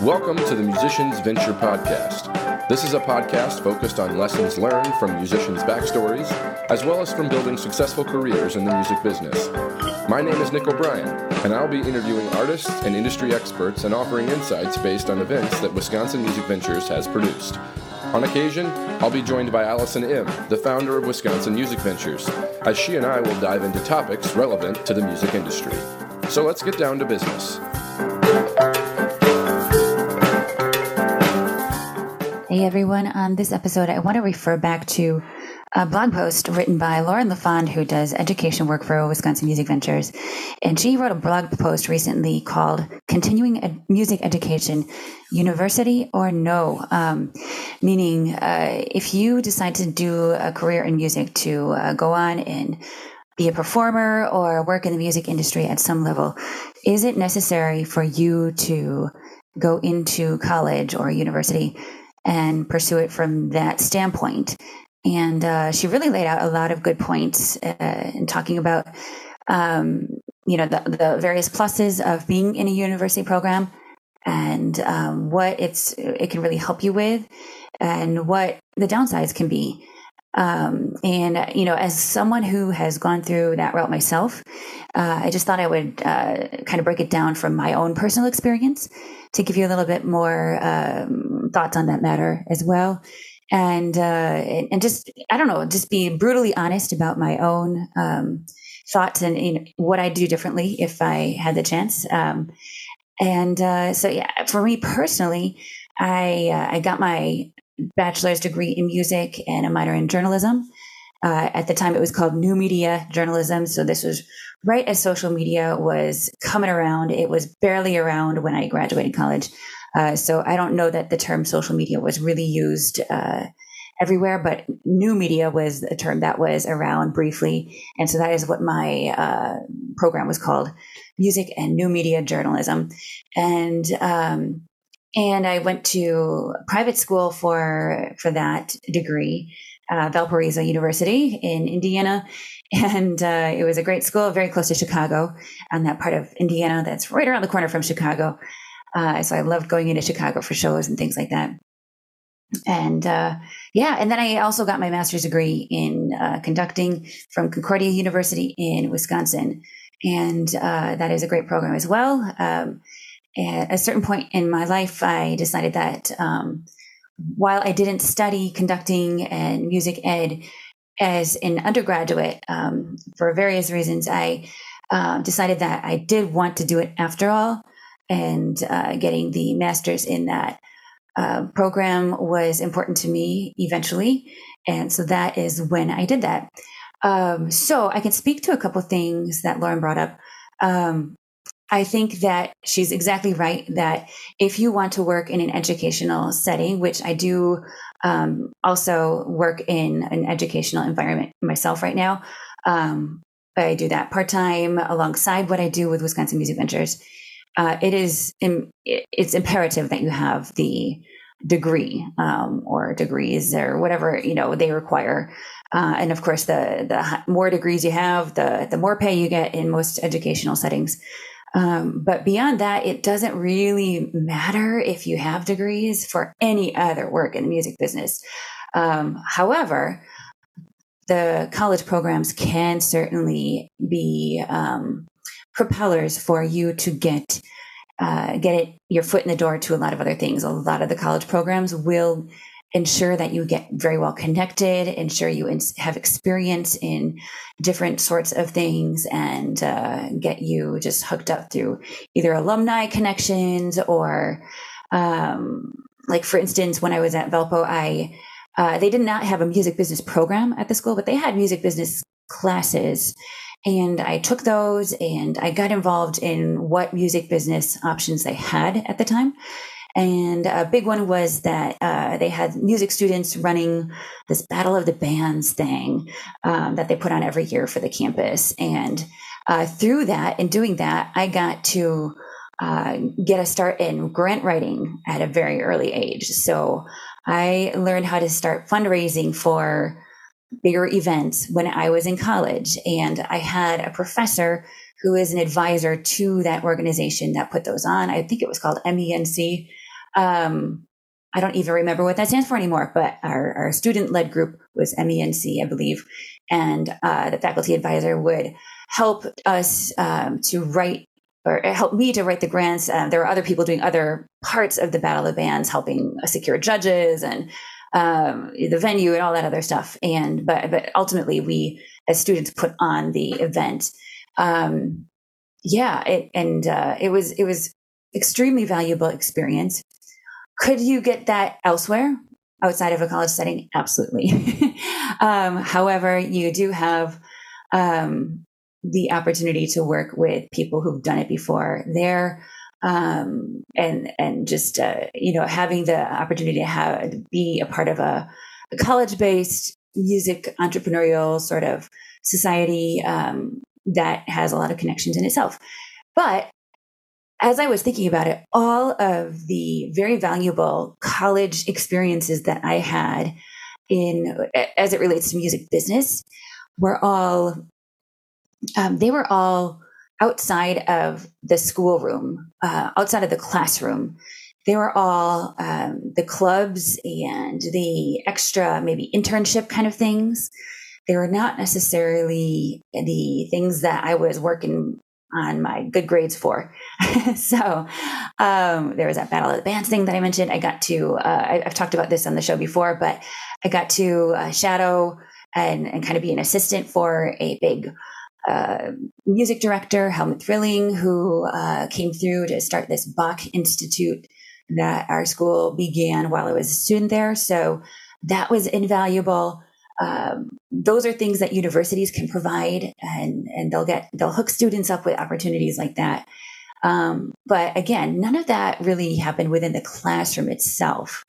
Welcome to the Musicians Venture Podcast. This is a podcast focused on lessons learned from musicians' backstories, as well as from building successful careers in the music business. My name is Nick O'Brien, and I'll be interviewing artists and industry experts and offering insights based on events that Wisconsin Music Ventures has produced. On occasion, I'll be joined by Allison Emm, the founder of Wisconsin Music Ventures, as she and I will dive into topics relevant to the music industry. So let's get down to business. Hey everyone, on this episode, I want to refer back to a blog post written by Lauren LaFond, who does education work for Wisconsin Music Ventures. And she wrote a blog post recently called Continuing Ed- Music Education University or No? Um, meaning, uh, if you decide to do a career in music, to uh, go on and be a performer or work in the music industry at some level, is it necessary for you to go into college or university? and pursue it from that standpoint. And uh, she really laid out a lot of good points uh, in talking about, um, you know, the, the, various pluses of being in a university program and um, what it's it can really help you with, and what the downsides can be. Um, and you know, as someone who has gone through that route myself, uh, I just thought I would uh, kind of break it down from my own personal experience to give you a little bit more um, thoughts on that matter as well. And, uh, and just, I don't know, just be brutally honest about my own um, thoughts and you know, what I do differently if I had the chance. Um, and uh, so, yeah, for me personally, I, uh, I got my bachelor's degree in music and a minor in journalism. Uh, at the time, it was called New Media Journalism. So this was right as social media was coming around. It was barely around when I graduated college. Uh, so I don't know that the term social media was really used uh, everywhere, but new media was a term that was around briefly. And so that is what my uh, program was called music and new media journalism. And, um, and I went to private school for, for that degree uh, Valparaiso University in Indiana. And uh, it was a great school, very close to Chicago, on that part of Indiana that's right around the corner from Chicago. Uh, so I loved going into Chicago for shows and things like that. And uh, yeah, and then I also got my master's degree in uh, conducting from Concordia University in Wisconsin. And uh, that is a great program as well. Um, at a certain point in my life, I decided that um, while I didn't study conducting and music ed as an undergraduate um, for various reasons, I uh, decided that I did want to do it after all. And uh, getting the master's in that uh, program was important to me eventually. And so that is when I did that. Um, so I can speak to a couple things that Lauren brought up. Um, I think that she's exactly right that if you want to work in an educational setting, which I do um, also work in an educational environment myself right now, um, I do that part time alongside what I do with Wisconsin Music Ventures. Uh, it is it's imperative that you have the degree um, or degrees or whatever you know they require. Uh, and of course, the the more degrees you have, the the more pay you get in most educational settings. Um, but beyond that, it doesn't really matter if you have degrees for any other work in the music business. Um, however, the college programs can certainly be um, propellers for you to get uh, get it your foot in the door to a lot of other things. A lot of the college programs will ensure that you get very well connected, ensure you have experience in different sorts of things, and uh, get you just hooked up through either alumni connections or, um, like for instance, when I was at Valpo, I uh, they did not have a music business program at the school, but they had music business classes. And I took those and I got involved in what music business options they had at the time. And a big one was that uh, they had music students running this Battle of the Bands thing um, that they put on every year for the campus. And uh, through that and doing that, I got to uh, get a start in grant writing at a very early age. So I learned how to start fundraising for bigger events when I was in college. And I had a professor who is an advisor to that organization that put those on. I think it was called MENC. Um, I don't even remember what that stands for anymore, but our, our student led group was MENC, I believe. And uh, the faculty advisor would help us um, to write or help me to write the grants. Uh, there were other people doing other parts of the Battle of Bands, helping secure judges and um, the venue and all that other stuff. And but but ultimately, we as students put on the event. Um, yeah, it, and uh, it was it was extremely valuable experience. Could you get that elsewhere outside of a college setting? Absolutely. um, however, you do have um, the opportunity to work with people who've done it before. There, um, and and just uh, you know having the opportunity to have be a part of a, a college based music entrepreneurial sort of society um, that has a lot of connections in itself. But as I was thinking about it, all of the very valuable college experiences that I had in as it relates to music business were all um, they were all outside of the schoolroom, uh, outside of the classroom. They were all um, the clubs and the extra, maybe internship kind of things. They were not necessarily the things that I was working on my good grades for. so um, there was that Battle of the Bands thing that I mentioned. I got to, uh, I, have talked about this on the show before, but I got to uh, shadow and, and kind of be an assistant for a big uh, music director, Helmuth Rilling, who uh, came through to start this Bach Institute that our school began while I was a student there. So that was invaluable. Um, those are things that universities can provide, and and they'll get they'll hook students up with opportunities like that. Um, but again, none of that really happened within the classroom itself.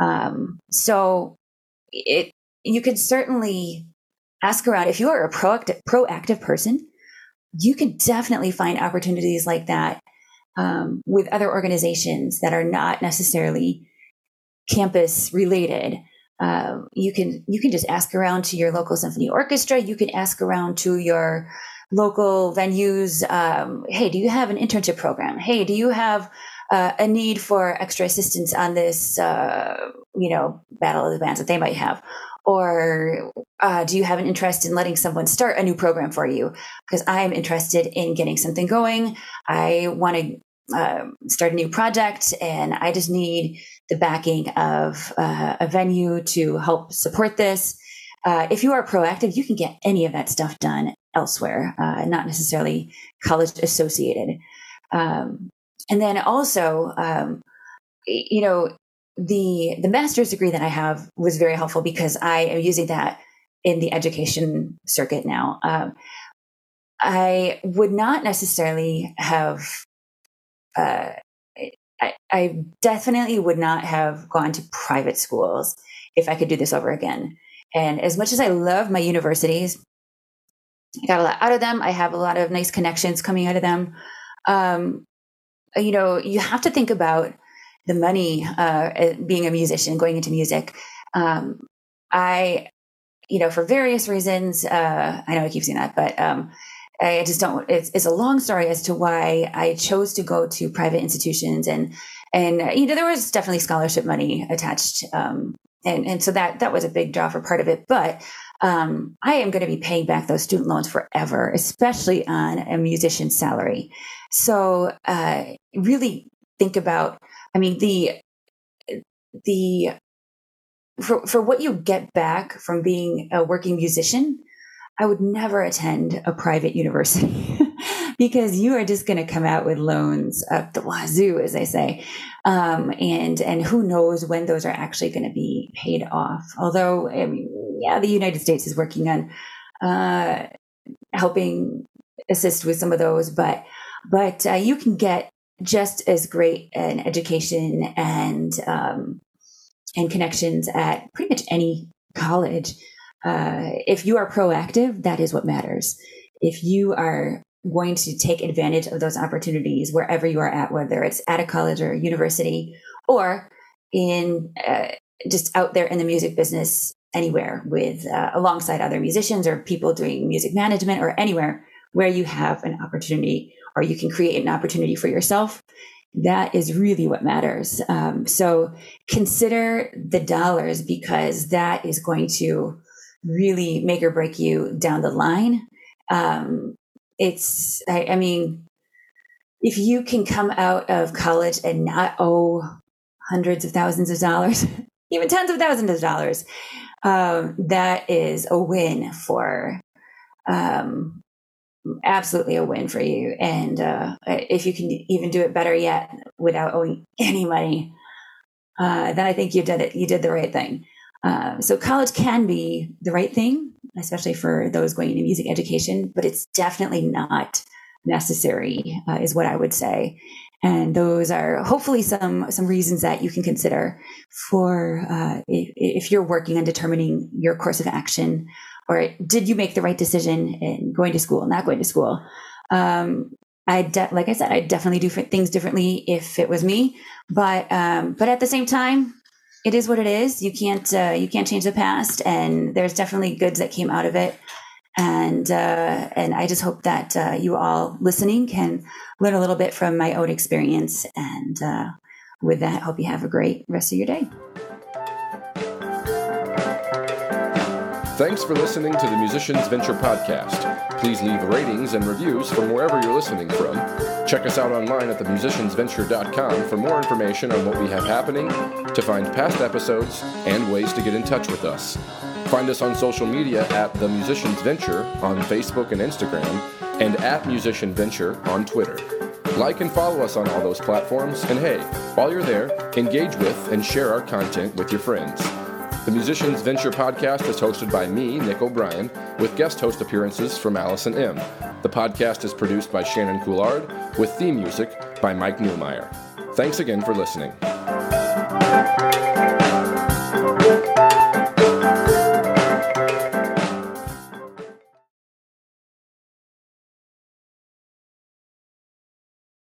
Um, so it you could certainly ask around. If you are a proactive, proactive person, you can definitely find opportunities like that um, with other organizations that are not necessarily campus related. Uh, you can you can just ask around to your local symphony orchestra. You can ask around to your local venues. Um, hey, do you have an internship program? Hey, do you have uh, a need for extra assistance on this, uh, you know, battle of the bands that they might have? Or uh, do you have an interest in letting someone start a new program for you? Because I'm interested in getting something going. I want to uh, start a new project and I just need the backing of uh, a venue to help support this. Uh, if you are proactive, you can get any of that stuff done elsewhere, uh, not necessarily college associated. Um, and then also, um, you know, the the master's degree that I have was very helpful because I am using that in the education circuit now. Um, I would not necessarily have. Uh, I, I definitely would not have gone to private schools if I could do this over again. And as much as I love my universities, I got a lot out of them. I have a lot of nice connections coming out of them. Um, you know, you have to think about the money uh, being a musician, going into music. Um, I, you know, for various reasons, uh, I know I keep saying that, but um, I just don't. It's, it's, a long story as to why I chose to go to private institutions, and and you know there was definitely scholarship money attached, um, and and so that that was a big draw for part of it. But um, I am going to be paying back those student loans forever, especially on a musician's salary. So uh, really think about I mean, the the for for what you get back from being a working musician, I would never attend a private university because you are just going to come out with loans up the wazoo, as they say, um, and and who knows when those are actually going to be paid off. Although, I mean, yeah, the United States is working on uh, helping assist with some of those, but but uh, you can get just as great an education and um, and connections at pretty much any college. Uh, if you are proactive, that is what matters. If you are going to take advantage of those opportunities wherever you are at, whether it's at a college or a university or in uh, just out there in the music business anywhere with uh, alongside other musicians or people doing music management or anywhere where you have an opportunity or you can create an opportunity for yourself. That is really what matters. Um, so consider the dollars because that is going to really make or break you down the line. Um, it's, I, I mean, if you can come out of college and not owe hundreds of thousands of dollars, even tens of thousands of dollars, um, that is a win for um, absolutely a win for you. And uh, if you can even do it better yet without owing any money, uh, then I think you did it. You did the right thing. Uh, so college can be the right thing, especially for those going into music education, but it's definitely not necessary, uh, is what I would say. And those are hopefully some some reasons that you can consider for uh, if, if you're working on determining your course of action, or did you make the right decision in going to school, not going to school. Um, I de- like I said, I definitely do things differently if it was me, but um, but at the same time, it is what it is. You can't uh, you can't change the past, and there's definitely goods that came out of it and uh, and I just hope that uh, you all listening can learn a little bit from my own experience. And uh, with that, hope you have a great rest of your day. Thanks for listening to the Musicians Venture podcast. Please leave ratings and reviews from wherever you're listening from. Check us out online at themusiciansventure.com for more information on what we have happening, to find past episodes, and ways to get in touch with us. Find us on social media at The Musicians Venture on Facebook and Instagram, and at Musician Venture on Twitter. Like and follow us on all those platforms, and hey, while you're there, engage with and share our content with your friends. The Musicians Venture podcast is hosted by me, Nick O'Brien, with guest host appearances from Allison Emm. The podcast is produced by Shannon Coulard, with theme music by Mike Newmeyer. Thanks again for listening.